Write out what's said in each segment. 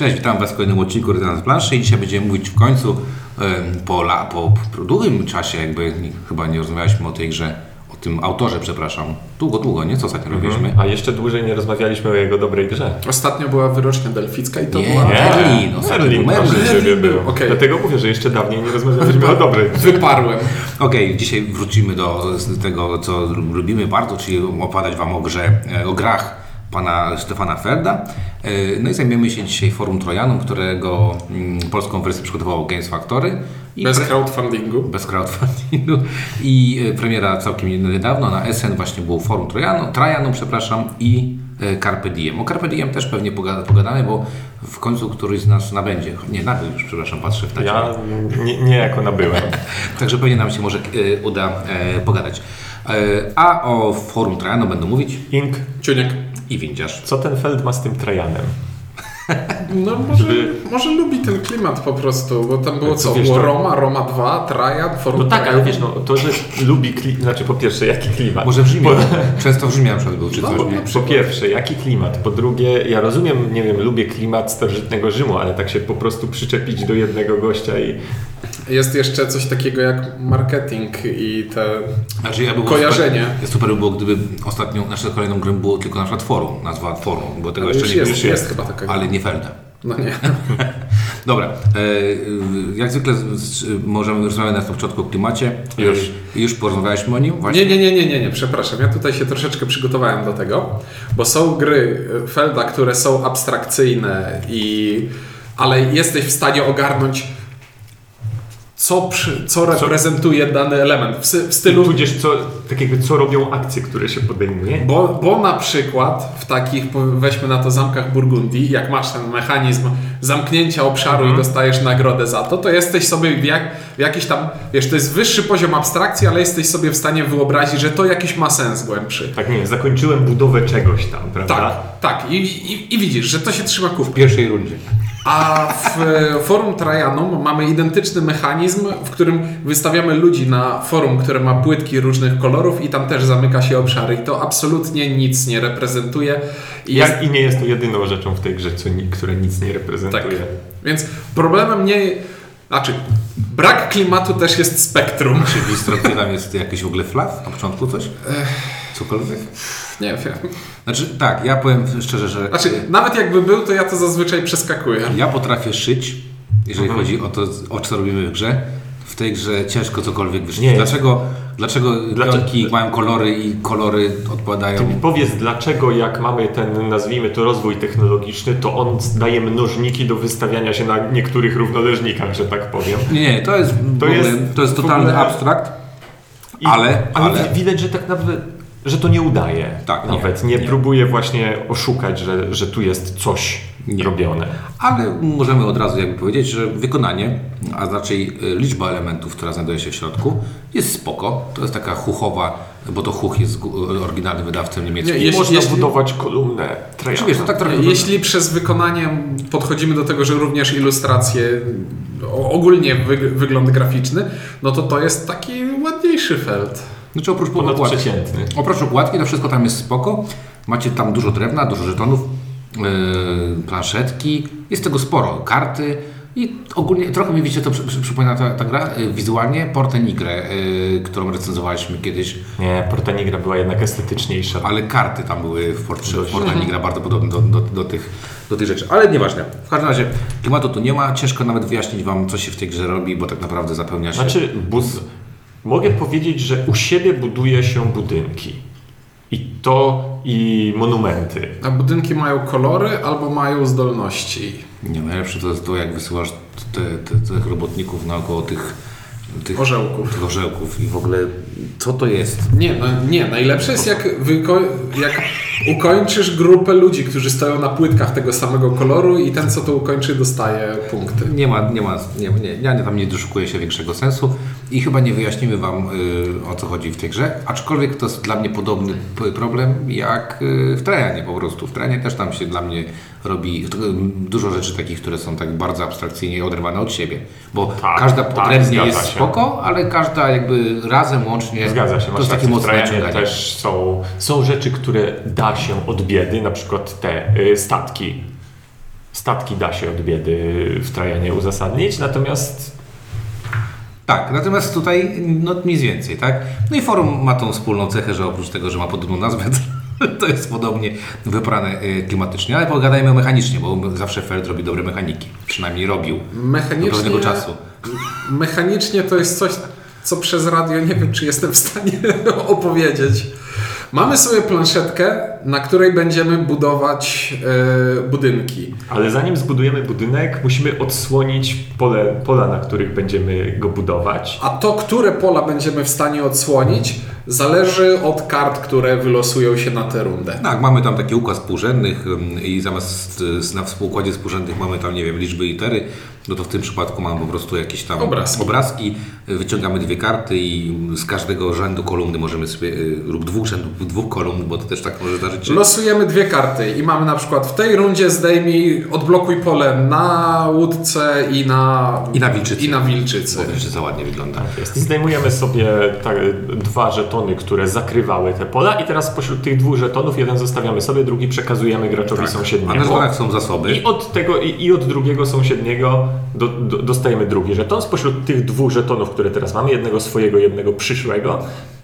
Cześć, witam Was w kolejnym odcinku Rezonans Planszy i dzisiaj będziemy mówić w końcu po, la, po, po długim czasie, jakby chyba nie rozmawialiśmy o tej grze, o tym autorze, przepraszam. Długo, długo, nie? Co ostatnio robiliśmy? A jeszcze dłużej nie rozmawialiśmy o jego dobrej grze. Ostatnio była wyrocznia delficka i to Nie, była... nie. Merlin, no, Merlin, Merlin. był. Okej. Dlatego mówię, że jeszcze dawniej nie rozmawialiśmy o dobrej. Wyparłem. Okej, dzisiaj wrócimy do tego, co lubimy bardzo, czyli opowiadać Wam o grze, e, o grach pana Stefana Ferda. E, No i zajmiemy się dzisiaj Forum Trojanum, którego mm, polską wersję przygotowało Games Factory. I Bez pre- crowdfundingu. bez crowdfundingu i e, premiera całkiem niedawno na SN właśnie było Forum Trojanu, Trajanu, przepraszam, i e, Carpe Diem. O Carpe Diem też pewnie pogada- pogadamy, bo w końcu któryś z nas nabędzie. Nie, nabył już, przepraszam, patrzę w tacie. Ja nie, nie jako nabyłem. Także pewnie nam się może uda pogadać. A o Forum Trajanu będą mówić Ink, Ciuniek. I Windziarz. co ten Feld ma z tym Trajanem? No może, Żeby- może lubi ten klimat po prostu, bo tam było To co? wiesz, było Roma, Roma 2, Trajan, Forum No tak, ale wiesz, no, to, że lubi klimat, znaczy po pierwsze, jaki klimat? Może w Rzymie. Po, Często w Rzymie na przykład był, czy No, coś, bo nie? na po pierwsze, jaki klimat? Po drugie, ja rozumiem, nie wiem, lubię klimat starożytnego Rzymu, ale tak się po prostu przyczepić do jednego gościa i Jest jeszcze coś takiego jak marketing i te... Znaczy, ja bym Kojarzenie. Super, super by było, gdyby ostatnią, naszą kolejną grą było tylko na przykład forum, nazwa forum, bo tego Ale jeszcze nie jest, było. jest chyba taka. Ale nie Felda. No nie. Dobra, e, jak zwykle możemy rozmawiać na początku o klimacie. Już. E, już porozmawialiśmy o nim? Właśnie. Nie, nie, nie, nie, nie, nie, przepraszam. Ja tutaj się troszeczkę przygotowałem do tego, bo są gry Felda, które są abstrakcyjne i ale jesteś w stanie ogarnąć co, przy, co reprezentuje dany element w, w stylu tudzież co, tak jakby co robią akcje, które się podejmuje. Bo, bo na przykład w takich, weźmy na to zamkach Burgundii, jak masz ten mechanizm zamknięcia obszaru i dostajesz nagrodę za to, to jesteś sobie w, jak, w jakiś tam, wiesz, to jest wyższy poziom abstrakcji, ale jesteś sobie w stanie wyobrazić, że to jakiś ma sens głębszy. Tak, nie, zakończyłem budowę czegoś tam, prawda? Tak, tak. I, i, I widzisz, że to się trzyma W kupy. pierwszej rundzie. A w e, forum Trajanum mamy identyczny mechanizm, w którym wystawiamy ludzi na forum, które ma płytki różnych kolorów i tam też zamyka się obszary. I to absolutnie nic nie reprezentuje. I jest i nie jest to jedyną rzeczą w tej grze, która nic nie reprezentuje. Tak. Więc problemem nie. Znaczy, brak klimatu też jest spektrum. Czy w tam jest jakiś w ogóle flaw na początku coś? Cokolwiek? Nie wiem. Znaczy tak, ja powiem szczerze, że Znaczy, nawet jakby był, to ja to zazwyczaj przeskakuję. ja potrafię szyć, jeżeli Mhm. chodzi o to, o co robimy w grze. W tej grze ciężko cokolwiek wyszyć. Nie. Dlaczego, dlaczego Dlaczego- pionki mają kolory i kolory odpowiadają... Ty mi powiedz, dlaczego jak mamy ten, nazwijmy to, rozwój technologiczny, to on daje mnożniki do wystawiania się na niektórych równoleżnikach, że tak powiem. Nie, nie, to jest, To ogóle, jest to jest totalny ogóle- abstrakt. I, Ale- ale ale- wi- widać, że tak naprawdę, że to nie udaje. Tak, nie, nawet. Nie, nie. próbuje właśnie oszukać, że, że tu jest coś Nie. robione. Ale możemy od razu jakby powiedzieć, że wykonanie, a raczej y, liczba elementów, która znajduje się w środku, jest spoko. To jest taka chuchowa, bo to Huch jest gu- oryginalnym wydawcą niemieckim. Nie, jeśli- Można jeśli- budować kolumnę Trajana. Wiesz, to tak trochę wygląda. Jeśli przez wykonanie podchodzimy do tego, że również ilustracje, ogólnie wyg- wygląd graficzny, no to to jest taki ładniejszy felt. Znaczy oprócz okładki, Ponadprzeciętny. oprócz okładki to wszystko tam jest spoko. Macie tam dużo drewna, dużo żetonów, yy, planszetki, jest tego sporo, karty i ogólnie trochę mi wiecie, to przy, przy, przypomina ta, ta gra yy, wizualnie Portę Nigrę, yy, którą recenzowaliśmy kiedyś, Nie, Porta Nigra była jednak estetyczniejsza. ale karty tam były w Porcie, w Dość. Porta Nigra bardzo podobne do, do, do, tych, do tych rzeczy, ale nieważne. W każdym razie klimatu tu nie ma, ciężko nawet wyjaśnić Wam, co się w tej grze robi, bo tak naprawdę zapełnia się... Znaczy, bud... mogę powiedzieć, że u siebie buduje się budynki. I to, i monumenty. A budynki mają kolory albo mają zdolności. Nie, najlepsze to jest to, jak wysyłasz te, te, tych robotników naokoło tych, tych, Orzełków. tych orzełków i w ogóle co to jest? Nie, no, nie. Najlepsze jest jak, wyko- jak ukończysz grupę ludzi, którzy stoją na płytkach tego samego koloru i ten, co to ukończy, dostaje punkty. Nie ma, nie ma, nie, nie, ja tam nie doszukuję się większego sensu i chyba nie wyjaśnimy Wam y, o co chodzi w tej grze, aczkolwiek to jest dla mnie podobny problem jak y, w Trajanie po prostu. W Trajanie też tam się dla mnie robi y, dużo rzeczy takich, które są tak bardzo abstrakcyjnie oderwane od siebie, bo Tak, każda tak, odrębnie jest się. spoko, ale każda jakby razem łącznie Zgadza się, to jest takie mocne też są, są rzeczy, które da się od biedy, na przykład te y, statki. statki da się od biedy w Trajanie uzasadnić, natomiast Tak, natomiast tutaj no nic więcej, tak? No i forum ma tą wspólną cechę, że oprócz tego, że ma podobną nazwę, to, jest podobnie wybrane y, klimatycznie. Ale pogadajmy mechanicznie, bo zawsze Feld robi dobre mechaniki. Przynajmniej robił do Mechanicznie, pewnego czasu. mechanicznie to jest coś, co przez radio nie wiem, czy jestem w stanie opowiedzieć. Mamy sobie planszetkę, na której będziemy budować e, budynki. Ale zanim zbudujemy budynek, musimy odsłonić pole, pola, na których będziemy go budować. A to, które pola będziemy w stanie odsłonić, zależy od kart, które wylosują się na tę rundę. Tak, mamy tam taki układ współrzędnych i zamiast y, na współkładzie współrzędnych mamy tam, nie wiem, liczby i litery, no to w tym przypadku mamy po prostu jakieś tam Obrazki. obrazki. Wyciągamy dwie karty i z każdego rzędu kolumny możemy sobie, y, lub dwóch rzędów, dwóch kolumn, bo to też tak może zdarzyć się. Losujemy dwie karty i mamy na przykład w tej rundzie zdejmij, odblokuj pole na łódce i na, I na wilczycy. I na wilczycy. Bo że za ładnie wygląda. Jest. Zdejmujemy sobie tak, dwa żetony, które zakrywały te pola i teraz spośród tych dwóch żetonów jeden zostawiamy sobie, drugi przekazujemy graczowi Tak. A na sąsiedniemu. żetonach są zasoby. I od tego, i, i od drugiego sąsiedniego do, do, dostajemy drugi żeton. Spośród tych dwóch żetonów, które teraz mamy, jednego swojego, jednego przyszłego,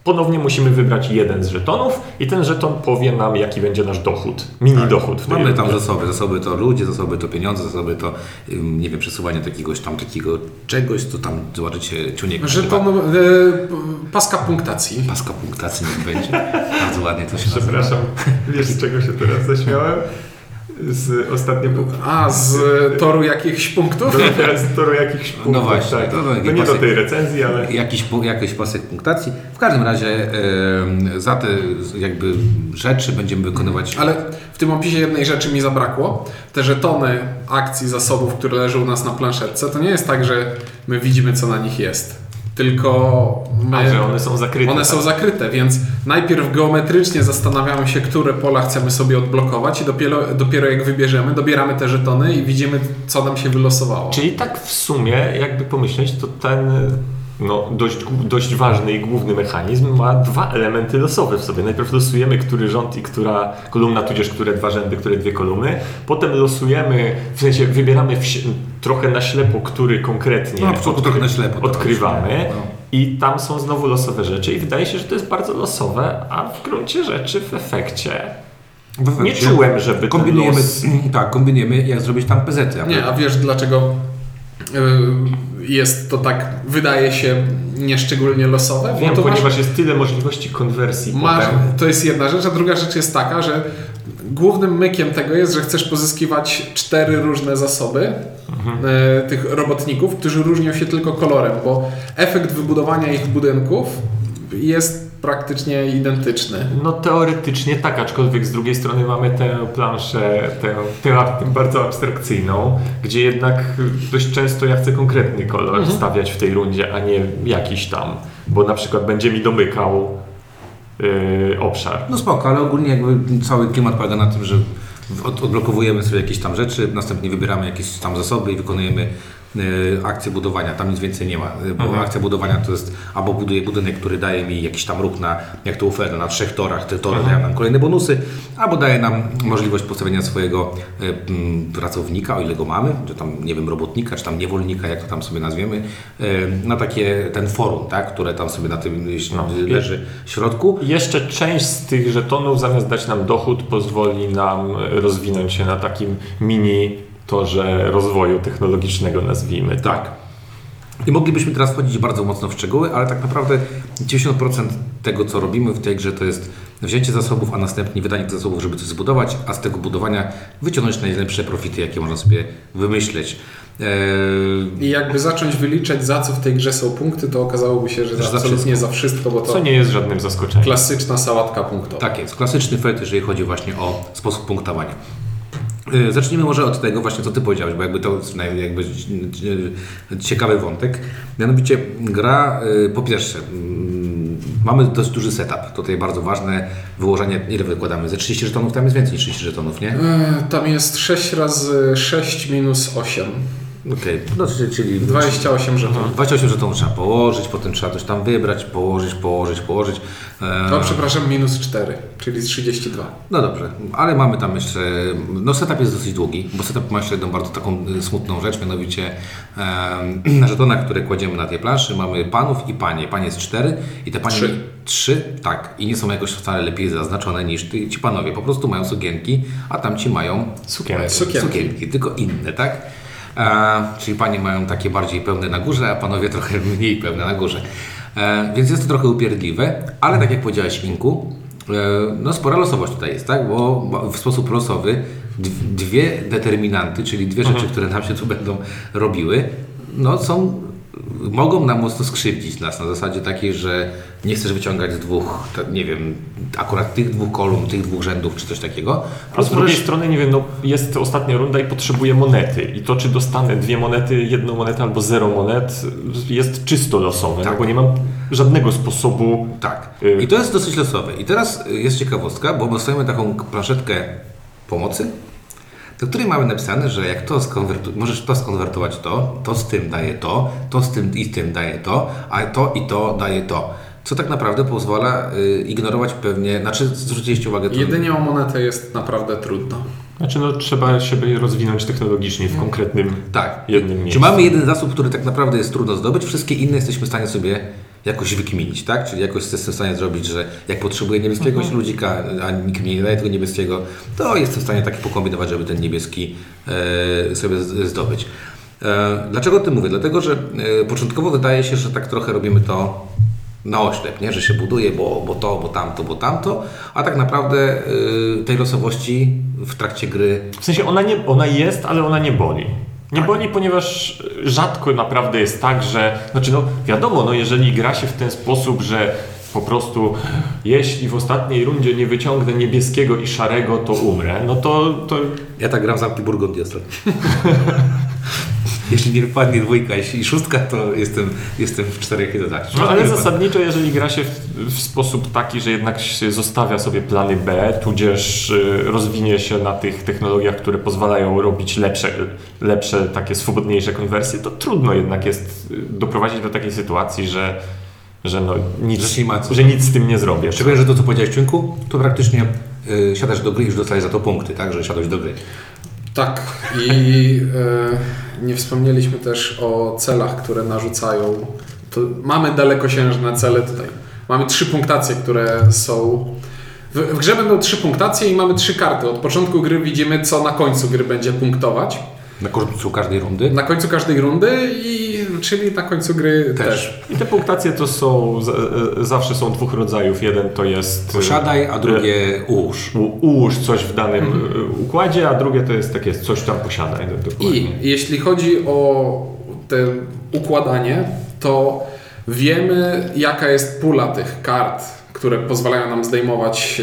ponownie musimy wybrać jeden z żetonów i ten żeton powie nam, jaki będzie nasz dochód. Mini dochód w tej Tak. Mamy tam zasoby. Zasoby to ludzie, zasoby to pieniądze, zasoby to, nie wiem, przesuwanie takiegoś tam takiego czegoś, to tam zobaczycie ciuniek. Że nazywa. to e, paska punktacji. Paska punktacji niech będzie. Bardzo ładnie to się nazywa. Przepraszam, wiesz z czego się teraz zaśmiałem? Z ostatniego A, z toru jakichś punktów? do, z toru jakichś punktów. właśnie, tak. to to, taki nie do pasek. tej recenzji, ale Jakiś, jakiś pasek punktacji. W każdym razie za te jakby rzeczy będziemy wykonywać Ale w tym opisie jednej rzeczy mi zabrakło. Te żetony akcji, zasobów, które leżą u nas na planszetce, to nie jest tak, że my widzimy, co na nich jest. Tylko my... a, że one są zakryte. One tak. są zakryte, więc najpierw geometrycznie zastanawiamy się, które pola chcemy sobie odblokować i dopiero, dopiero jak wybierzemy, dobieramy te żetony i widzimy, co nam się wylosowało. Czyli tak w sumie, jakby pomyśleć, to ten no, dość, dość ważny i główny mechanizm ma dwa elementy losowe w sobie. Najpierw losujemy, który rząd i która kolumna, tudzież które dwa rzędy, które dwie kolumny. Potem losujemy, w sensie wybieramy w, trochę na ślepo, który konkretnie No, początku trochę na ślepo to odkrywamy. no. I tam są znowu losowe rzeczy i wydaje się, że to jest bardzo losowe, a w gruncie rzeczy w efekcie w nie czułem, żeby ten Kombinujemy, los... tak, kombinujemy jak zrobić tam PZ. Nie, a wiesz dlaczego y, jest to tak, wydaje się, nieszczególnie losowe? Bo Wiem, to masz- ponieważ jest tyle możliwości konwersji Masz, potem. to jest jedna rzecz, a druga rzecz jest taka, że głównym mykiem tego jest, że chcesz pozyskiwać cztery różne zasoby e, tych robotników, którzy różnią się tylko kolorem, bo efekt wybudowania ich budynków jest praktycznie identyczny. No teoretycznie tak, aczkolwiek z drugiej strony mamy tę planszę, tę, tę bardzo abstrakcyjną, gdzie jednak dość często ja chcę konkretny kolor stawiać w tej rundzie, a nie jakiś tam, bo na przykład będzie mi domykał yy, obszar. No spoko, ale ogólnie jakby cały klimat polega na tym, że od, odblokowujemy sobie jakieś tam rzeczy, następnie wybieramy jakieś tam zasoby i wykonujemy akcję budowania. Tam nic więcej nie ma, y, bo akcja budowania to jest albo buduję budynek, który daje mi jakiś tam ruch na, jak to Uferno, na trzech torach, te tory dają nam kolejne bonusy, albo daje nam możliwość postawienia swojego mm, pracownika, o ile go mamy, czy tam, nie wiem, robotnika, czy tam niewolnika, jak to tam sobie nazwiemy, na takie, ten forum, tak, które tam sobie na tym No. leży w środku. Jeszcze część z tych żetonów zamiast dać nam dochód pozwoli nam rozwinąć się na takim mini torze rozwoju technologicznego, nazwijmy. Tak. I moglibyśmy teraz wchodzić bardzo mocno w szczegóły, ale tak naprawdę 90% tego, co robimy w tej grze, to jest wzięcie zasobów, a następnie wydanie tych zasobów, żeby coś zbudować, a z tego budowania wyciągnąć najlepsze profity, jakie można sobie wymyśleć. Eee, I jakby zacząć wyliczać, za co w tej grze są punkty, to okazałoby się, że, Że za absolutnie za wszystko, bo to Co nie jest żadnym zaskoczeniem. klasyczna sałatka punktowa. Tak jest, klasyczny felt, jeżeli chodzi właśnie o sposób punktowania. Yy, Zacznijmy może od tego właśnie, co Ty powiedziałeś, bo jakby to jakby yy, ciekawy wątek. Mianowicie gra, po pierwsze, mm, mamy dość duży setup. Tutaj bardzo ważne wyłożenie, ile wykładamy? Ze 30 żetonów tam jest więcej niż 30 żetonów, nie? Tam jest 6 razy 6 minus 8. Okej, no czyli- czyli 28 żetonów. 28 żetonów trzeba położyć, potem trzeba coś tam wybrać, położyć, położyć, położyć. E, No przepraszam, minus 4, czyli z 32. No dobrze, ale mamy tam jeszcze, no setup jest dosyć długi, bo setup ma jeszcze jedną bardzo taką y, smutną rzecz, mianowicie em, na żetonach, które kładziemy na tej planszy mamy panów i panie. Panie jest cztery i te panie... Trzy. Trzy, tak. I nie są jakoś wcale lepiej zaznaczone niż ty, ci panowie. Po prostu mają sukienki, a tamci mają Sukienki. Sukienki. sukienki, tylko inne, tak? E, czyli panie mają takie bardziej pełne na górze, a panowie trochę mniej pełne na górze. E, więc jest to trochę upierdliwe, ale tak jak powiedziałeś Inku, e, no spora losowość tutaj jest, tak? Bo w sposób losowy dw- dwie determinanty, czyli dwie rzeczy, które nam się tu będą robiły, no są mogą nam mocno skrzywdzić nas na zasadzie takiej, że nie chcesz wyciągać z dwóch, nie wiem, akurat tych dwóch kolumn, tych dwóch rzędów czy coś takiego. A z drugiej strony, nie wiem, no jest ostatnia runda i potrzebuję monety. I to, czy dostanę dwie monety, jedną monetę albo zero monet, jest czysto losowe, Tak. no bo nie mam żadnego sposobu. Tak. Y- I to jest dosyć losowe. I teraz jest ciekawostka, bo dostajemy taką planszetkę pomocy, do której mamy napisane, że jak to skonwertu- możesz to skonwertować to, to z tym daje to, to z tym i z tym daje to, a to i to daje to. Co tak naprawdę pozwala y, ignorować pewnie, znaczy zwróciliście uwagę, to, Jedynie o monetę jest naprawdę trudno. Znaczy, no trzeba siebie rozwinąć technologicznie w konkretnym tak. jednym Czy miejscu. mamy jeden zasób, który tak naprawdę jest trudno zdobyć, wszystkie inne jesteśmy w stanie sobie jakoś wykminić, tak? Czyli jakoś jestem w stanie zrobić, że jak potrzebuję niebieskiego ludzika, a nikt mi nie daje tego niebieskiego, to jestem w stanie taki pokombinować, żeby ten niebieski e, sobie zdobyć. E, dlaczego o tym mówię? Dlatego, że e, początkowo wydaje się, że tak trochę robimy to na oślep, nie? że się buduje, bo, bo to, bo tamto, bo tamto, a tak naprawdę tej losowości w trakcie gry W sensie ona, nie, ona jest, ale ona nie boli. Nie Tak. boli, ponieważ rzadko naprawdę jest tak, że. Znaczy, no wiadomo, no jeżeli gra się w ten sposób, że po prostu jeśli w ostatniej rundzie nie wyciągnę niebieskiego i szarego, to umrę, no to, to Ja tak gram w zamki Burgundii ostatnio. Jeśli nie wpadnie dwójka i szóstka, to jestem, jestem w czterech jedynach. No ale zasadniczo, jeżeli gra się w, w sposób taki, że jednak się zostawia sobie plany B, tudzież y, rozwinie się na tych technologiach, które pozwalają robić lepsze, lepsze takie swobodniejsze konwersje, to trudno jednak jest y, doprowadzić do takiej sytuacji, że, że, no nic, Że że nic z tym nie zrobię. Szczególnie, że to co powiedziałeś Czynku, to praktycznie y, siadasz do gry i już dostajesz za to punkty, tak? Że siadłeś do gry. Tak, i e, nie wspomnieliśmy też o celach, które narzucają. To mamy dalekosiężne cele tutaj. Mamy trzy punktacje, które są. W, w grze będą trzy punktacje i mamy trzy karty. Od początku gry widzimy, co na końcu gry będzie punktować. Na końcu każdej rundy. Na końcu każdej rundy, i, czyli na końcu gry też. Też. I te punktacje to są, z- e, zawsze są dwóch rodzajów. Jeden to jest... y, Posiadaj, a drugie ułóż. ułóż coś w danym y, układzie, a drugie to jest takie coś tam posiadaj. do- Dokładnie. I jeśli chodzi o te układanie, to wiemy, jaka jest pula tych kart, które pozwalają nam zdejmować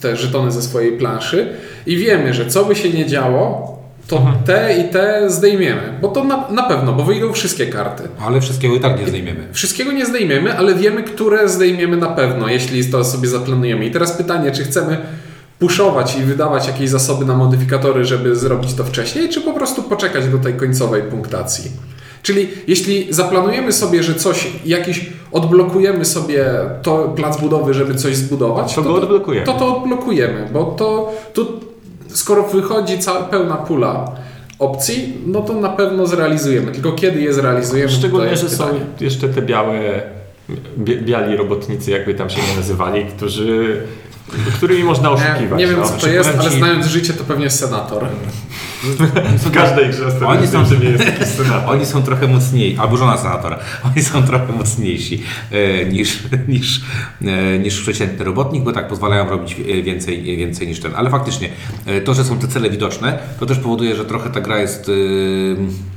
te żetony ze swojej planszy i wiemy, że co by się nie działo, to te i te zdejmiemy, bo to na, na pewno, bo wyjdą wszystkie karty. Ale wszystkiego i tak nie zdejmiemy. Wszystkiego nie zdejmiemy, ale wiemy, które zdejmiemy na pewno, jeśli to sobie zaplanujemy. I teraz pytanie, czy chcemy puszować i wydawać jakieś zasoby na modyfikatory, żeby zrobić to wcześniej, czy po prostu poczekać do tej końcowej punktacji? Czyli jeśli zaplanujemy sobie, że coś, jakiś odblokujemy sobie to plac budowy, żeby coś zbudować, To go odblokujemy. To to odblokujemy, bo to tu, skoro wychodzi cała, pełna pula opcji, no to na pewno zrealizujemy. Tylko kiedy je zrealizujemy, Szczególnie, że są jeszcze te białe, biali robotnicy, jakby tam się nie nazywali, którzy, którymi można oszukiwać. Nie, nie wiem, no. co to jest, ale ci- znając życie, to pewnie jest senator. W każdej grze Oni są- że nie jest taki senator. Oni są trochę mocniejsi, albo żona senatora, oni są trochę mocniejsi e, niż, niż, e, niż przeciętny robotnik, bo tak pozwalają robić więcej, więcej niż ten. Ale faktycznie, e, to, że są te cele widoczne, to też powoduje, że trochę ta gra jest. E,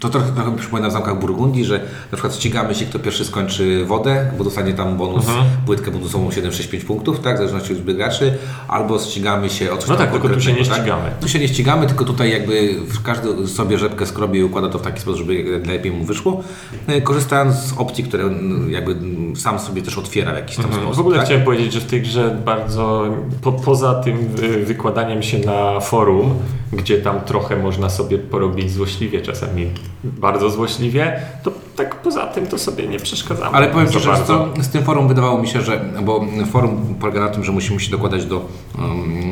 to trochę, trochę mi przypomina w zamkach Burgundii, że na przykład ścigamy się, kto pierwszy skończy wodę, bo dostanie tam bonus, płytkę bonusową 7-6-5 punktów, tak, w zależności od biegaczy, albo ścigamy się o coś No tak, tylko tu się nie tak? ścigamy. Tu się nie ścigamy, tylko tutaj jakby każdy sobie rzepkę skrobie i układa to w taki sposób, żeby jak najlepiej mu wyszło, e, korzystając z opcji, które mm, jakby sam sobie też otwiera w jakiś tam sposób. W ogóle tak? chciałem powiedzieć, że w tej grze bardzo, po, poza tym wykładaniem się na forum, gdzie tam trochę można sobie porobić złośliwie, czasami bardzo złośliwie, to tak poza tym to sobie nie przeszkadzamy. Ale powiem za Ci, że bardzo. co, z tym forum wydawało mi się, że, bo forum polega na tym, że musimy się dokładać do,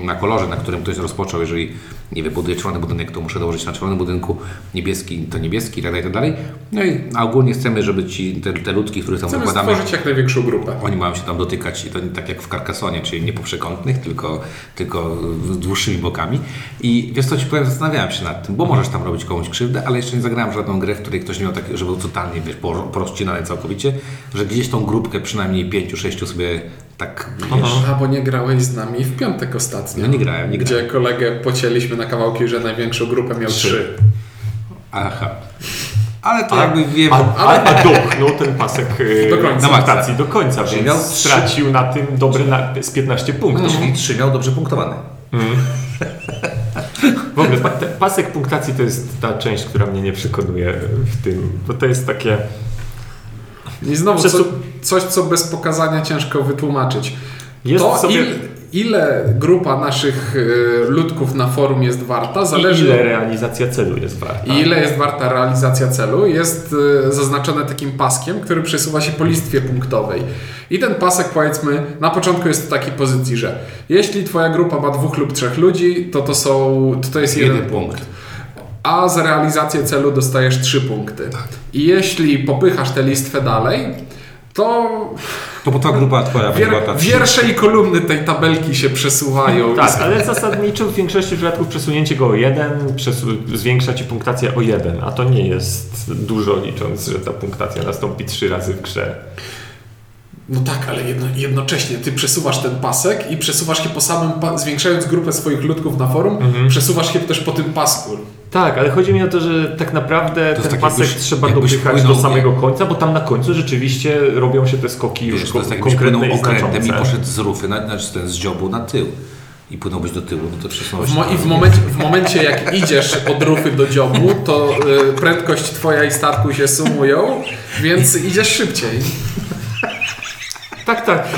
na kolorze, na którym ktoś rozpoczął. Jeżeli nie wiem, buduję czerwony budynek, to muszę dołożyć na czerwonym budynku niebieski, to niebieski i tak dalej, i tak. No i a ogólnie chcemy, żeby ci te, te ludki, które tam Chcemy stworzyć jak największą grupę. oni mają się tam dotykać i to tak jak w Carcassonie, czyli nie po przekątnych, tylko, tylko z dłuższymi bokami. I wiesz co Ci powiem, zastanawiałem się nad tym, bo możesz tam robić komuś krzywdę, ale jeszcze nie zagrałem żadną grę, w której ktoś nie miał tak, że był totalnie wiesz, por- porozcinany całkowicie, że gdzieś tą grupkę przynajmniej pięciu, sześciu sobie tak wiesz, A bo nie grałeś z nami w piątek ostatnio. No nie grałem, nie Gdzie grałem. kolegę pocięliśmy na kawałki, że największą grupę miał Trzy. trzy. aha. Ale to A- jakby wiem, A, a, a dopchnął ten pasek e, Do końca. do końca, więc miał stracił na tym dobre na, z 15 punktów. czyli trzy miał dobrze punktowane. W ogóle pasek punktacji to jest ta część, która mnie nie przekonuje w tym, bo to jest takie... I znowu co, coś, co bez pokazania ciężko wytłumaczyć. Jest to sobie... il, ile grupa naszych y, ludków na forum jest warta, zależy I ile realizacja celu jest warta. I ile jest warta realizacja celu, jest y, zaznaczone takim paskiem, który przesuwa się po listwie punktowej. I ten pasek, powiedzmy, na początku jest w takiej pozycji, że jeśli twoja grupa ma dwóch lub trzech ludzi, to to, są, to, to jest jeden, Jeden punkt. punkt. A za realizację celu dostajesz trzy punkty. I jeśli popychasz tę listwę dalej, to To bo ta grupa twoja wier, była ta wiersze i kolumny tej tabelki się przesuwają. Tak, ale zasadniczo w większości przypadków przesunięcie go o jeden przesu- zwiększa ci punktację o jeden, a to nie jest dużo licząc, że ta punktacja nastąpi trzy razy w grze. No tak, ale jedno, jednocześnie ty przesuwasz ten pasek i przesuwasz się po samym, pa- zwiększając grupę swoich ludków na forum, Mhm. przesuwasz się też po tym pasku. Tak, ale chodzi mi o to, że tak naprawdę jest ten tak pasek jakbyś- trzeba jakbyś dopychać do samego nie? końca, bo tam na końcu rzeczywiście robią się te skoki już Wiesz, to ko- jest tak, konkretne i okrętem i poszedł z rufy, na, znaczy ten z dziobu na tył. I płynąłbyś do tyłu, no to przesunąłeś mo- I w momencie, w momencie jak idziesz od rufy do dziobu, to y, prędkość twoja i statku się sumują, więc idziesz szybciej. Tak, tak.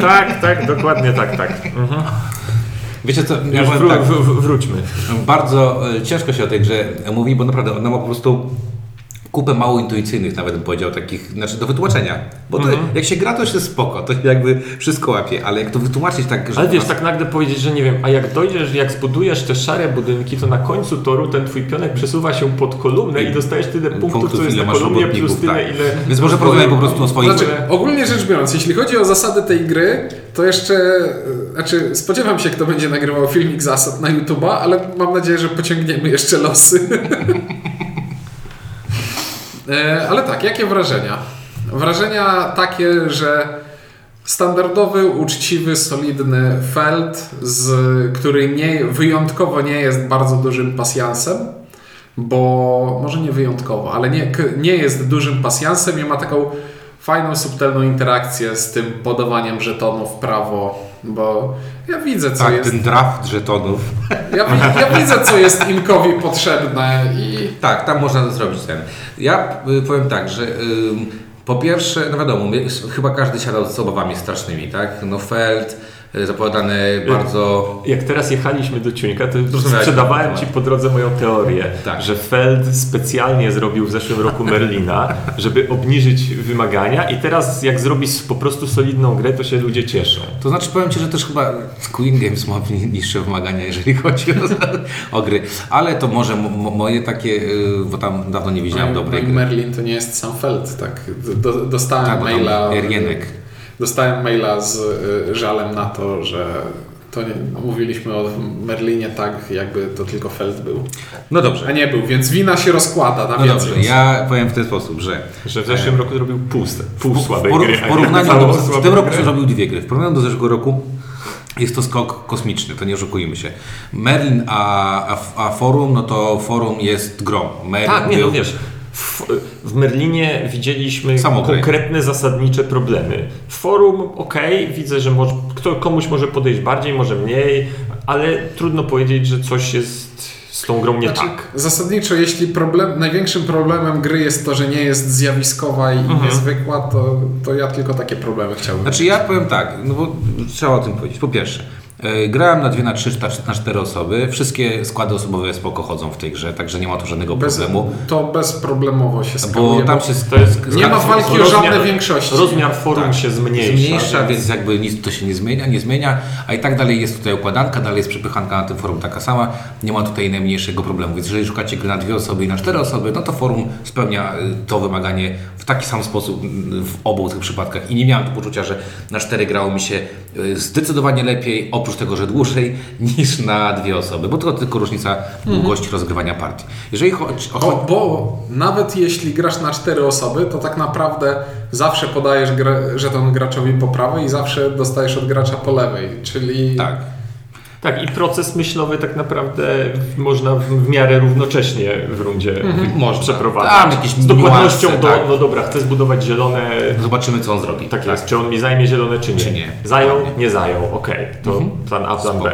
Tak, tak, dokładnie tak, tak. Mhm. Wiecie co, ja powiem tak, wróćmy. bardzo e, ciężko się o tej grze mówi, bo naprawdę ona ma po prostu kupę mało intuicyjnych, nawet bym powiedział, takich, znaczy do wytłumaczenia. Bo to, jak się gra, to się spoko, to jakby wszystko łapie, ale jak to wytłumaczyć tak, że... Ale wiesz, tak nagle powiedzieć, że nie wiem, a jak dojdziesz, jak zbudujesz te szare budynki, to na końcu toru ten twój pionek przesuwa się pod kolumnę i dostajesz tyle punktów, Punktów, co jest na kolumnie, plus tyle, tak. ile... Więc może porozmawiaj po prostu o swoich... Znaczy, ogólnie rzecz biorąc, jeśli chodzi o zasady tej gry, to jeszcze, znaczy spodziewam się, kto będzie nagrywał filmik zasad na YouTube'a, ale mam nadzieję, że pociągniemy jeszcze losy. E, ale tak, jakie wrażenia? Wrażenia takie, że standardowy, uczciwy, solidny felt, z, który nie, wyjątkowo nie jest bardzo dużym pasjansem, bo może nie wyjątkowo, ale nie, nie jest dużym pasjansem i ma taką fajną, subtelną interakcję z tym podawaniem żetonów prawo, bo ja widzę, co Tak, jest. ten draft żetonów. Ja, ja widzę, co jest Imkowi potrzebne i Tak, tam można to zrobić ten. Ja y, powiem tak, że ym, po pierwsze, no wiadomo, chyba każdy siadał z obawami strasznymi, tak? No Feld, zapowiadany bardzo... Jak teraz jechaliśmy do Ciuńka, to sprzedawałem Ci po drodze moją teorię, Tak. że Feld specjalnie zrobił w zeszłym roku Merlina, żeby obniżyć wymagania i teraz jak zrobi po prostu solidną grę, to się ludzie cieszą. To znaczy powiem Ci, że też chyba Queen Games ma ni- niższe wymagania, jeżeli chodzi o, o gry. Ale to może mo- mo- moje takie, y, bo tam dawno nie widziałem dobrej gry. Merlin to nie jest sam Feld, tak? Do, dostałem Tak, maila. Rienek. Dostałem maila z y, żalem na to, że to nie, mówiliśmy o Merlinie tak, jakby to tylko Feld był. No dobrze. A nie był, więc wina się rozkłada na No więcej. dobrze, ja powiem w ten sposób, że Że w zeszłym roku zrobił pół, pół słabej w, gry. w porównaniu do, w tym roku zrobił dwie gry. W porównaniu do zeszłego roku jest to skok kosmiczny, to nie oszukujmy się. Merlin a, a, a Forum, no to Forum jest grą. Merlin Tak, nie no był- wiesz, w, w Merlinie widzieliśmy Samo konkretne, zasadnicze problemy. W forum, okej, widzę, że może, kto, komuś może podejść bardziej, może mniej, ale trudno powiedzieć, że coś jest z tą grą nie Znaczy, tak. Zasadniczo, jeśli problem, największym problemem gry jest to, że nie jest zjawiskowa i Mhm. niezwykła, to, to ja tylko takie problemy chciałbym. Znaczy ja powiem tak, no bo trzeba o tym powiedzieć. Po pierwsze, Grałem na 2, na 3, na 4 osoby. Wszystkie składy osobowe spoko chodzą w tej grze, także nie ma tu żadnego Bez, problemu. to bezproblemowo się Bo skaluje. tam bo się To jest Nie ma walki o rozmiar- żadne większości. Rozmiar forum Tak. się zmniejsza. zmniejsza, więc jakby nic to się nie zmienia, nie zmienia, a i tak dalej jest tutaj układanka, dalej jest przepychanka na tym forum taka sama, nie ma tutaj najmniejszego problemu, więc jeżeli szukacie gry na dwie osoby i na cztery osoby, no to forum spełnia y, to wymaganie taki sam sposób y, w obu tych przypadkach i nie miałem tu poczucia, że na cztery grało mi się y, zdecydowanie lepiej, oprócz tego, że dłużej niż na dwie osoby, bo to tylko różnica długości rozgrywania partii. Jeżeli chodzi o... Bo, bo nawet jeśli grasz na cztery osoby, to tak naprawdę zawsze podajesz grę, żeton graczowi po prawej i zawsze dostajesz od gracza po lewej, czyli Tak. Tak, i proces myślowy tak naprawdę można w, miarę równocześnie w rundzie Można. przeprowadzać. Tam jakieś Z dokładnością do, tak. no dobra, chcę zbudować zielone, Zobaczymy, co on zrobi. tak jest, czy on mi zajmie zielone, czy nie. Czy nie. Zajął, nie zajął, okej, to plan A, plan B.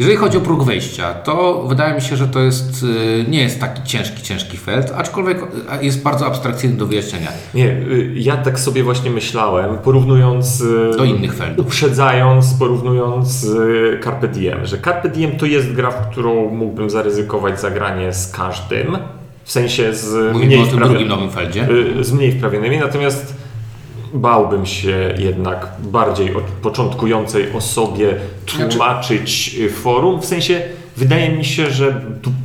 Jeżeli chodzi o próg wejścia, to wydaje mi się, że to jest, y, nie jest taki ciężki, ciężki felt, aczkolwiek jest bardzo abstrakcyjny do wyjaśnienia. Nie, y, ja tak sobie właśnie myślałem, porównując y, Do innych feldów. uprzedzając, porównując Carpe Diem, że Carpe Diem to jest gra, w którą mógłbym zaryzykować zagranie z każdym, w sensie z Mówimy mniej o tym drugim nowym feldzie. z mniej wprawionymi, natomiast bałbym się jednak bardziej początkującej osobie tłumaczyć y, forum, w sensie wydaje mi się, że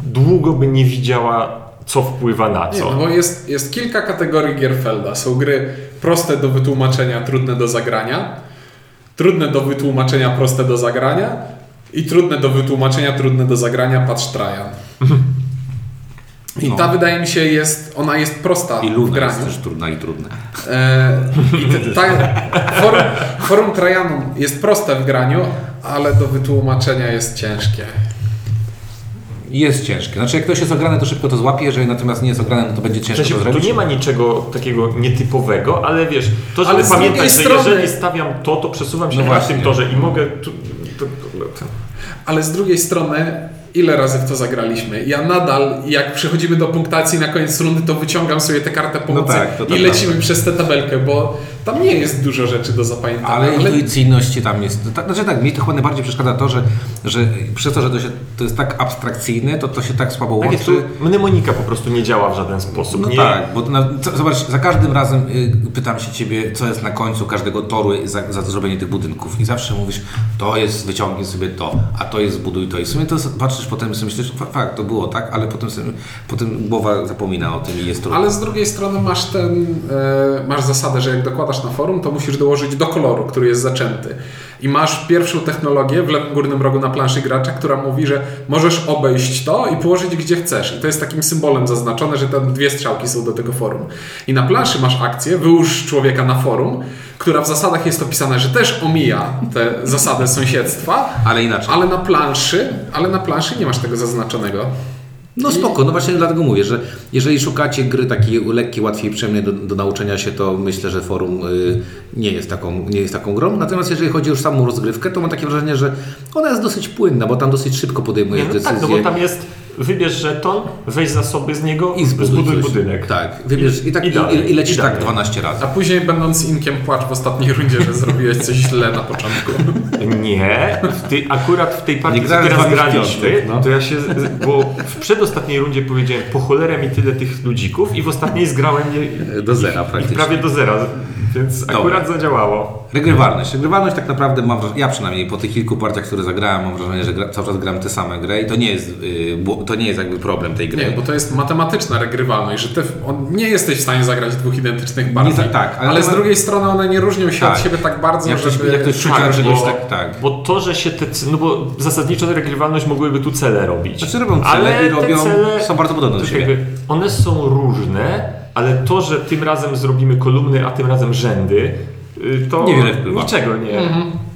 długo by nie widziała co wpływa na Nie, co. no bo jest, jest kilka kategorii Gierfelda. Są gry proste do wytłumaczenia, trudne do zagrania, trudne do wytłumaczenia, proste do zagrania i trudne do wytłumaczenia, trudne do zagrania, patrz Trajan. I No. ta wydaje mi się jest, ona jest prosta I w Luna graniu. jest też trudna i trudna. E, I te, ta, forum, forum Trajanum jest proste w graniu, ale do wytłumaczenia jest ciężkie. Jest ciężkie. Znaczy, jak ktoś jest ograny, to szybko to złapie, jeżeli natomiast nie jest ograny, no to będzie W ciężko sensie, to tu zrobić. nie ma niczego takiego nietypowego, ale wiesz, to żeby Ale z pamiętać, że strony- jeżeli stawiam to, to przesuwam się No na właśnie. tym torze i mogę... Tu, to, to, Ale z drugiej strony, ile razy w to zagraliśmy? Ja nadal, jak przechodzimy do punktacji na koniec rundy, to wyciągam sobie tę kartę pomocy tak, to- to i lecimy prawda. przez tę tabelkę, bo tam nie jest dużo rzeczy do zapamiętania. Ale intuicyjności tam jest. Tak, znaczy tak, mi to chyba najbardziej przeszkadza to, że, że przez to, że to, się, to jest tak abstrakcyjne, to to się tak słabo tak łączy. tu mnemonika po prostu nie działa w żaden sposób. No nie, tak, bo na, co, zobacz, za każdym razem y, pytam się Ciebie, co jest na końcu każdego toru za, za zrobienie tych budynków. I zawsze mówisz, to jest, wyciągnij sobie to, a to jest, zbuduj to. I w sumie to patrzysz potem i sobie myślisz, fa- fakt, to było tak, ale potem, sobie, potem głowa zapomina o tym i jest trudno. Ale z drugiej strony masz ten, e, masz zasadę, że jak dokładasz na forum, to musisz dołożyć do koloru, który jest zaczęty. I masz pierwszą technologię w lewym górnym rogu na planszy gracza, która mówi, że możesz obejść to i położyć gdzie chcesz. I to jest takim symbolem zaznaczone, że te dwie strzałki są do tego forum. I na planszy masz akcję, wyłóż człowieka na forum, która w zasadach jest opisana, że też omija te zasady sąsiedztwa, Ale inaczej. ale na planszy, ale na planszy nie masz tego zaznaczonego. No spoko, no właśnie dlatego mówię, że jeżeli szukacie gry takiej lekkiej, łatwiej, przyjemnej do, do nauczenia się, to myślę, że forum y, nie, jest taką, nie jest taką grą. Natomiast jeżeli chodzi już o samą rozgrywkę, to mam takie wrażenie, że ona jest dosyć płynna, bo tam dosyć szybko podejmujesz nie, no decyzje. tak, no bo tam jest wybierz żeton, weź zasoby z niego I zbuduj, coś. budynek. Tak, wybierz i, tak, i, dalej, i, lecisz i tak dalej. 12 razy. A później będąc inkiem płacz w ostatniej rundzie, że zrobiłeś coś źle na początku. Nie, w tej, akurat w tej partii, co teraz graliśmy, no. to ja się, bo w przedostatniej rundzie powiedziałem, po cholerę mi tyle tych ludzików i w ostatniej zgrałem je Do zera ich praktycznie. prawie do zera, więc Dobra. akurat zadziałało. Regrywalność. Regrywalność tak naprawdę mam wrażenie, ja przynajmniej po tych kilku partiach, które zagrałem, mam wrażenie, że gra, cały czas gram tę samą grę i to nie jest, y, to nie jest jakby problem tej gry. Nie, bo to jest matematyczna regrywalność, że ty on, nie jesteś w stanie zagrać dwóch identycznych partii. za- tak, ale ale, z ma- drugiej strony one nie różnią się Tak. od siebie tak bardzo, Jak żeby... jak ktoś Tak, że bo, tak- tak. bo to, że się te, no bo zasadniczo regrywalność mogłyby tu cele robić. Znaczy robią cele ale i robią- te cele, są bardzo podobne do siebie. One są różne, ale to, że tym razem zrobimy kolumny, a tym razem rzędy, to Niewiele wpływa. niczego nie...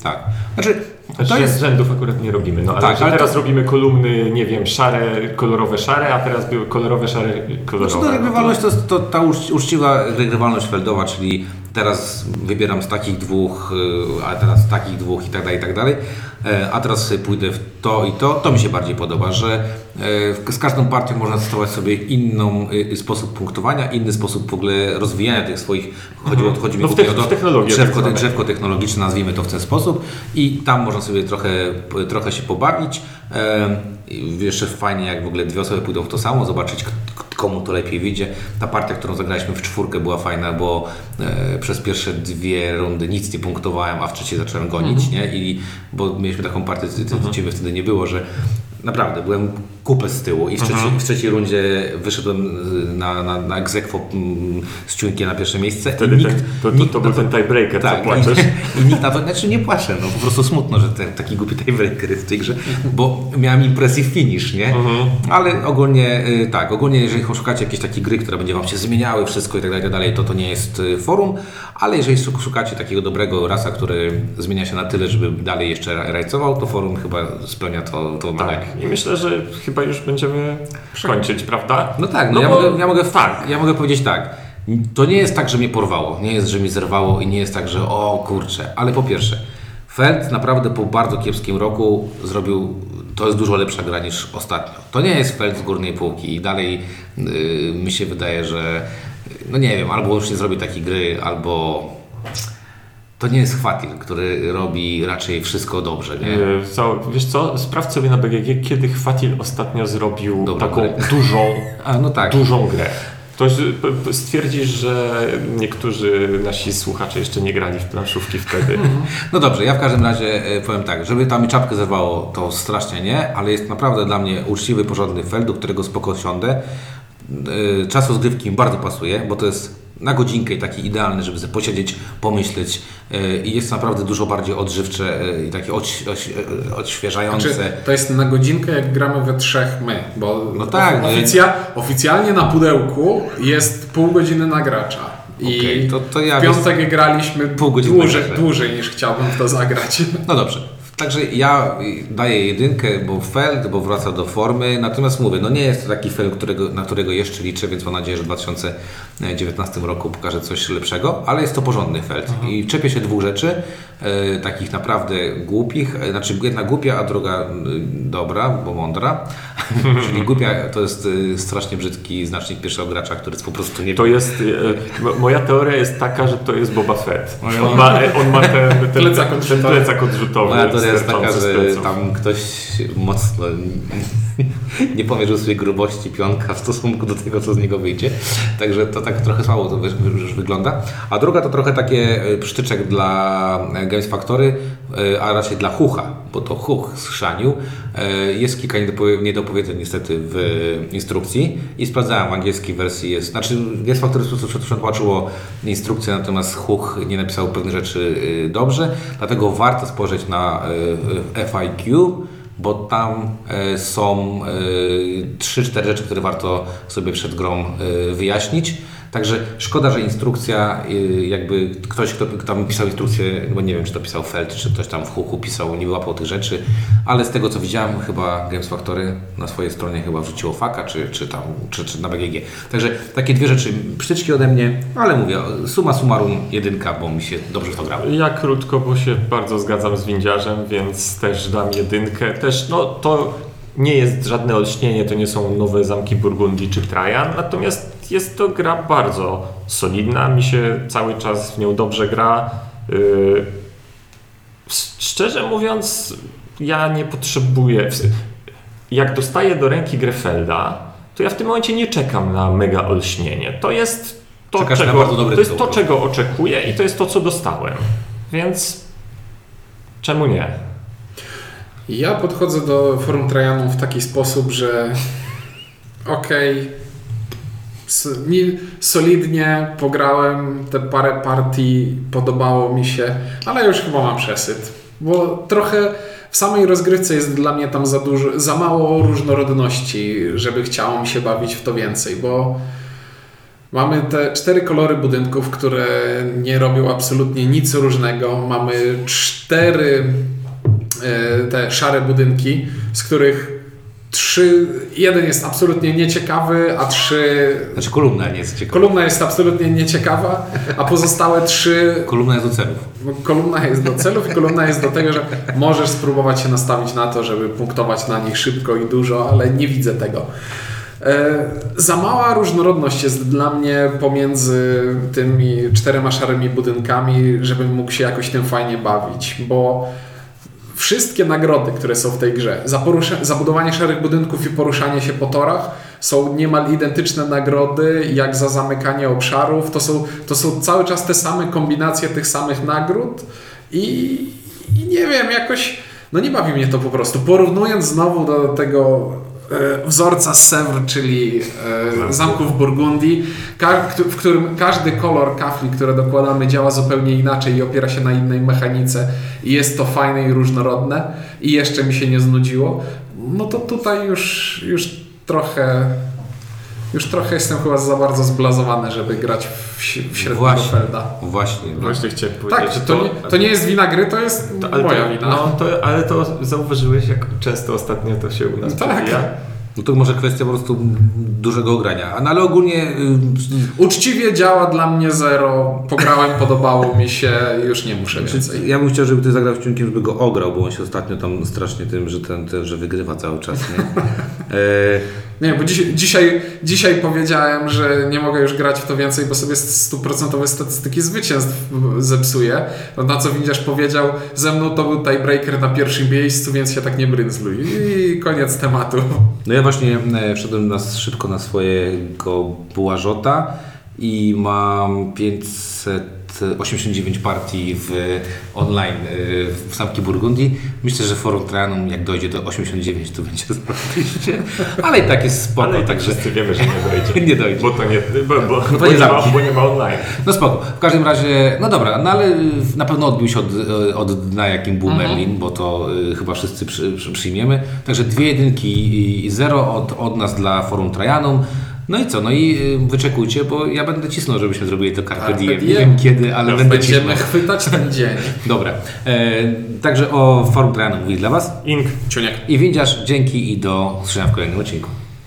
Tak. Znaczy, Znaczy, to jest rzędów akurat nie robimy, no ale, Tak, ale teraz to- robimy kolumny, nie wiem, szare, kolorowe szare, a teraz były kolorowe szare, kolorowe. Znaczy to regrywalność to jest to, ta uczci- uczciwa regrywalność feldowa, czyli teraz wybieram z takich dwóch, y, a teraz z takich dwóch i tak dalej, i tak dalej. E, a teraz sobie pójdę w to i to. To mi się bardziej podoba, że e, z każdą partią można testować sobie inną y, sposób punktowania, inny sposób w ogóle rozwijania tych swoich, chodzi, o, chodzi mi No w te- o to technologię drzewko, tak drzewko technologiczne, nazwijmy to w ten sposób i tam można sobie trochę, trochę się pobawić. Jeszcze fajnie, jak w ogóle dwie osoby pójdą w to samo, zobaczyć komu to lepiej wyjdzie. Ta partia, którą zagraliśmy w czwórkę była fajna, bo e, przez pierwsze dwie rundy nic nie punktowałem, a w trzeciej zacząłem gonić, nie? I, bo mieliśmy taką partię, ty, ty, Ciebie wtedy nie było, że naprawdę byłem kupę z tyłu i w trzeciej, w trzeciej rundzie wyszedłem y, na, na, na egzekwo mm, z ciunkiem na pierwsze miejsce Wtedy nikt, ten, to, nikt to był ten tiebreaker, tak, co płaczesz. I, I nikt na to, znaczy nie płaczę, no po prostu smutno, że te, taki głupi tiebreaker jest w tej grze, bo miałem impressive finish, nie? Ale ogólnie y, tak, ogólnie jeżeli szukacie jakiejś takiej gry, które będzie Wam się zmieniały, wszystko i tak dalej, i tak dalej, to to nie jest y, forum, ale jeżeli szuk- szukacie takiego dobrego rasa, który zmienia się na tyle, żeby dalej jeszcze ra- rajcował, to forum chyba spełnia to, to. Tak. I myślę, że chyba już będziemy kończyć, prawda? No tak, no, No ja, bo- mogę, ja, mogę, tak. ja mogę powiedzieć tak. To nie jest tak, że mnie porwało, nie jest, że mi zerwało i nie jest tak, że o kurczę, ale po pierwsze, Feld naprawdę po bardzo kiepskim roku zrobił, to jest dużo lepsza gra niż ostatnio. To nie jest Feld z górnej półki i dalej yy, mi się wydaje, że no nie wiem, albo już nie zrobi takiej gry, albo to nie jest Chwatil, który robi raczej wszystko dobrze, nie? E, wiesz co, sprawdź sobie na BGG, kiedy Chwatil ostatnio zrobił Dobrą taką grę. dużą, A no tak. dużą grę. Ktoś p- p- stwierdzi, że niektórzy nasi słuchacze jeszcze nie grali w planszówki wtedy. No dobrze, ja w każdym razie e, powiem tak, żeby tam mi czapkę zerwało, to strasznie nie, ale jest naprawdę dla mnie uczciwy, porządny fel, do którego spoko siądę. E, Czas rozgrywki mi bardzo pasuje, bo to jest na godzinkę i taki idealny, żeby sobie posiedzieć, pomyśleć e, i jest naprawdę dużo bardziej odżywcze e, i takie odś, odś, e, odświeżające. Znaczy, to jest na godzinkę, jak gramy we trzech my, bo No tak, no oficja, oficjalnie na pudełku jest pół godziny na gracza. I Okej, to- to ja w piątek graliśmy Pół godziny dłużej, dłużej niż chciałbym w to zagrać. No dobrze. Także ja daję jedynkę, bo Feld, bo wraca do formy. Natomiast mówię, no nie jest to taki film, którego, na którego jeszcze liczę, więc mam nadzieję, że w 2019 roku pokaże coś lepszego, ale jest to porządny Feld. I czepię się dwóch rzeczy, e, takich naprawdę głupich. E, znaczy jedna głupia, a druga dobra, bo mądra. Czyli głupia to jest y, strasznie brzydki znacznik pierwszego gracza, który jest po prostu nie To jest, e, mo- moja teoria jest taka, że to jest Boba Fett. On ma, on ma ten, ten, Plecak ten, odrzutowy. plecak odrzutowy. Moja teoria jest taka, że tam ktoś mocno nie pomierzył swojej grubości pionka w stosunku do tego, co z niego wyjdzie. Także to tak trochę słabo to już wygląda. A druga to trochę takie e, przytyczek dla e, Games Factory, e, a raczej dla Hucha, bo to Huch schrzanił. E, Jest kilka niedopowie- niedopowiedzeń niestety w instrukcji i sprawdzałem w angielskiej wersji jest, znaczy Games Factory przetłumaczyło instrukcję, natomiast Huch nie napisał pewnych rzeczy y, dobrze, dlatego warto spojrzeć na y, y, FIQ, bo tam y, są y, 3-4 rzeczy, które warto sobie przed grą wyjaśnić. Także szkoda, że instrukcja, y, jakby ktoś, kto tam pisał instrukcję, bo nie wiem, czy to pisał Feld, czy ktoś tam w huku pisał, nie wyłapał tych rzeczy, ale z tego co widziałem, chyba Games Factory na swojej stronie chyba wrzuciło faka, czy, czy tam, czy, czy na BGG. Także takie dwie rzeczy, przytyczki ode mnie, ale mówię, suma summarum jedynka, bo mi się dobrze w to grało. Ja krótko, bo się bardzo zgadzam z windziarzem, więc też dam jedynkę. Też, no to nie jest żadne olśnienie, to nie są nowe zamki Burgundii czy Trajan, natomiast jest to gra bardzo solidna, mi się cały czas w nią dobrze gra. Yy, Szczerze mówiąc, ja nie potrzebuję. Jak dostaję do ręki Grefelda, to ja w tym momencie nie czekam na mega olśnienie. To jest to, Czekasz czego, bardzo dobry to, jest to czego oczekuję i to jest to, co dostałem. Więc czemu nie? Ja podchodzę do forum Trajanu w taki sposób, że okej, mi solidnie pograłem te parę partii, podobało mi się, ale już chyba mam przesyt, bo trochę w samej rozgrywce jest dla mnie tam za dużo, za mało różnorodności, żeby chciało mi się bawić w to więcej, bo Mamy te cztery kolory budynków, które nie robią absolutnie nic różnego. Mamy cztery e, te szare budynki, z których trzy, jeden jest absolutnie nieciekawy, a trzy, Znaczy kolumna nie jest ciekawa. kolumna jest absolutnie nieciekawa, a pozostałe trzy Kolumna jest do celów. No, Kolumna jest do celów i kolumna jest do tego, że możesz spróbować się nastawić na to, żeby punktować na nich szybko i dużo, ale nie widzę tego. E, za mała różnorodność jest dla mnie pomiędzy tymi czterema szarymi budynkami, żebym mógł się jakoś tym fajnie bawić, bo wszystkie nagrody, które są w tej grze, za, za budowanie szarych budynków i poruszanie się po torach, są niemal identyczne nagrody jak za zamykanie obszarów. To są, to są cały czas te same kombinacje tych samych nagród i, i nie wiem, jakoś, no nie bawi mnie to po prostu. Porównując znowu do tego wzorca z Sèvres, czyli e, zamku w Burgundii, w którym każdy kolor kafli, które dokładamy, działa zupełnie inaczej i opiera się na innej mechanice. I jest to fajne i różnorodne. I jeszcze mi się nie znudziło, no to tutaj już, już trochę już trochę jestem chyba za bardzo zblazowany, żeby grać w, w średniego Właśnie. Felda. Właśnie. no. Właśnie chciałem powiedzieć, Tak, że to, nie, to nie jest wina gry, to jest to- ale moja to, wina. No, to, ale to zauważyłeś, jak często ostatnio to się u nas Tak. przewija? No to może kwestia po prostu dużego grania. A No ale ogólnie y, Uczciwie działa dla mnie zero. Pograłem, podobało mi się, już nie muszę więcej. ja bym chciał, żeby ty zagrał wciągiem, żeby go ograł, bo on się ostatnio tam strasznie tym, że ten, ten że wygrywa cały czas, nie? E, Nie, bo dzisiaj, dzisiaj, dzisiaj powiedziałem, że nie mogę już grać w to więcej, bo sobie stuprocentowe statystyki zwycięstw zepsuję. No, na co Windziarz powiedział, ze mną to był tiebreaker na pierwszym miejscu, więc się tak nie brynzluj. I koniec tematu. No ja właśnie e, wszedłem na, szybko na swojego Bułażota i mam 589 partii w online e, w Samki Burgundii. Myślę, że forum Trajanum jak dojdzie do 89 to będzie zarobiście, ale i tak jest spoko, Ale i tak także wszyscy wiemy, że nie dojdzie. nie dojdzie. Bo to nie, bo, bo, to bo, nie nie, ma, bo nie ma online. No spoko. W każdym razie, no dobra, no ale na pewno odbił się od, od dna, jakim był Merlin, bo to y, chyba wszyscy przy, przy, przyjmiemy. Także dwie jedynki i zero od, od nas dla Forum Trajanum. No i co? No i y, wyczekujcie, bo ja będę cisnął, żebyśmy zrobili to Carpe Carpe Diem. Nie diem. wiem kiedy, ale będę Będziemy cisnął. chwytać ten dzień. Dobra. E, także o Forum Trajanum mówi dla Was. Ink. Ciuniek. I Windziarz, dzięki i do usłyszenia w kolejnym odcinku.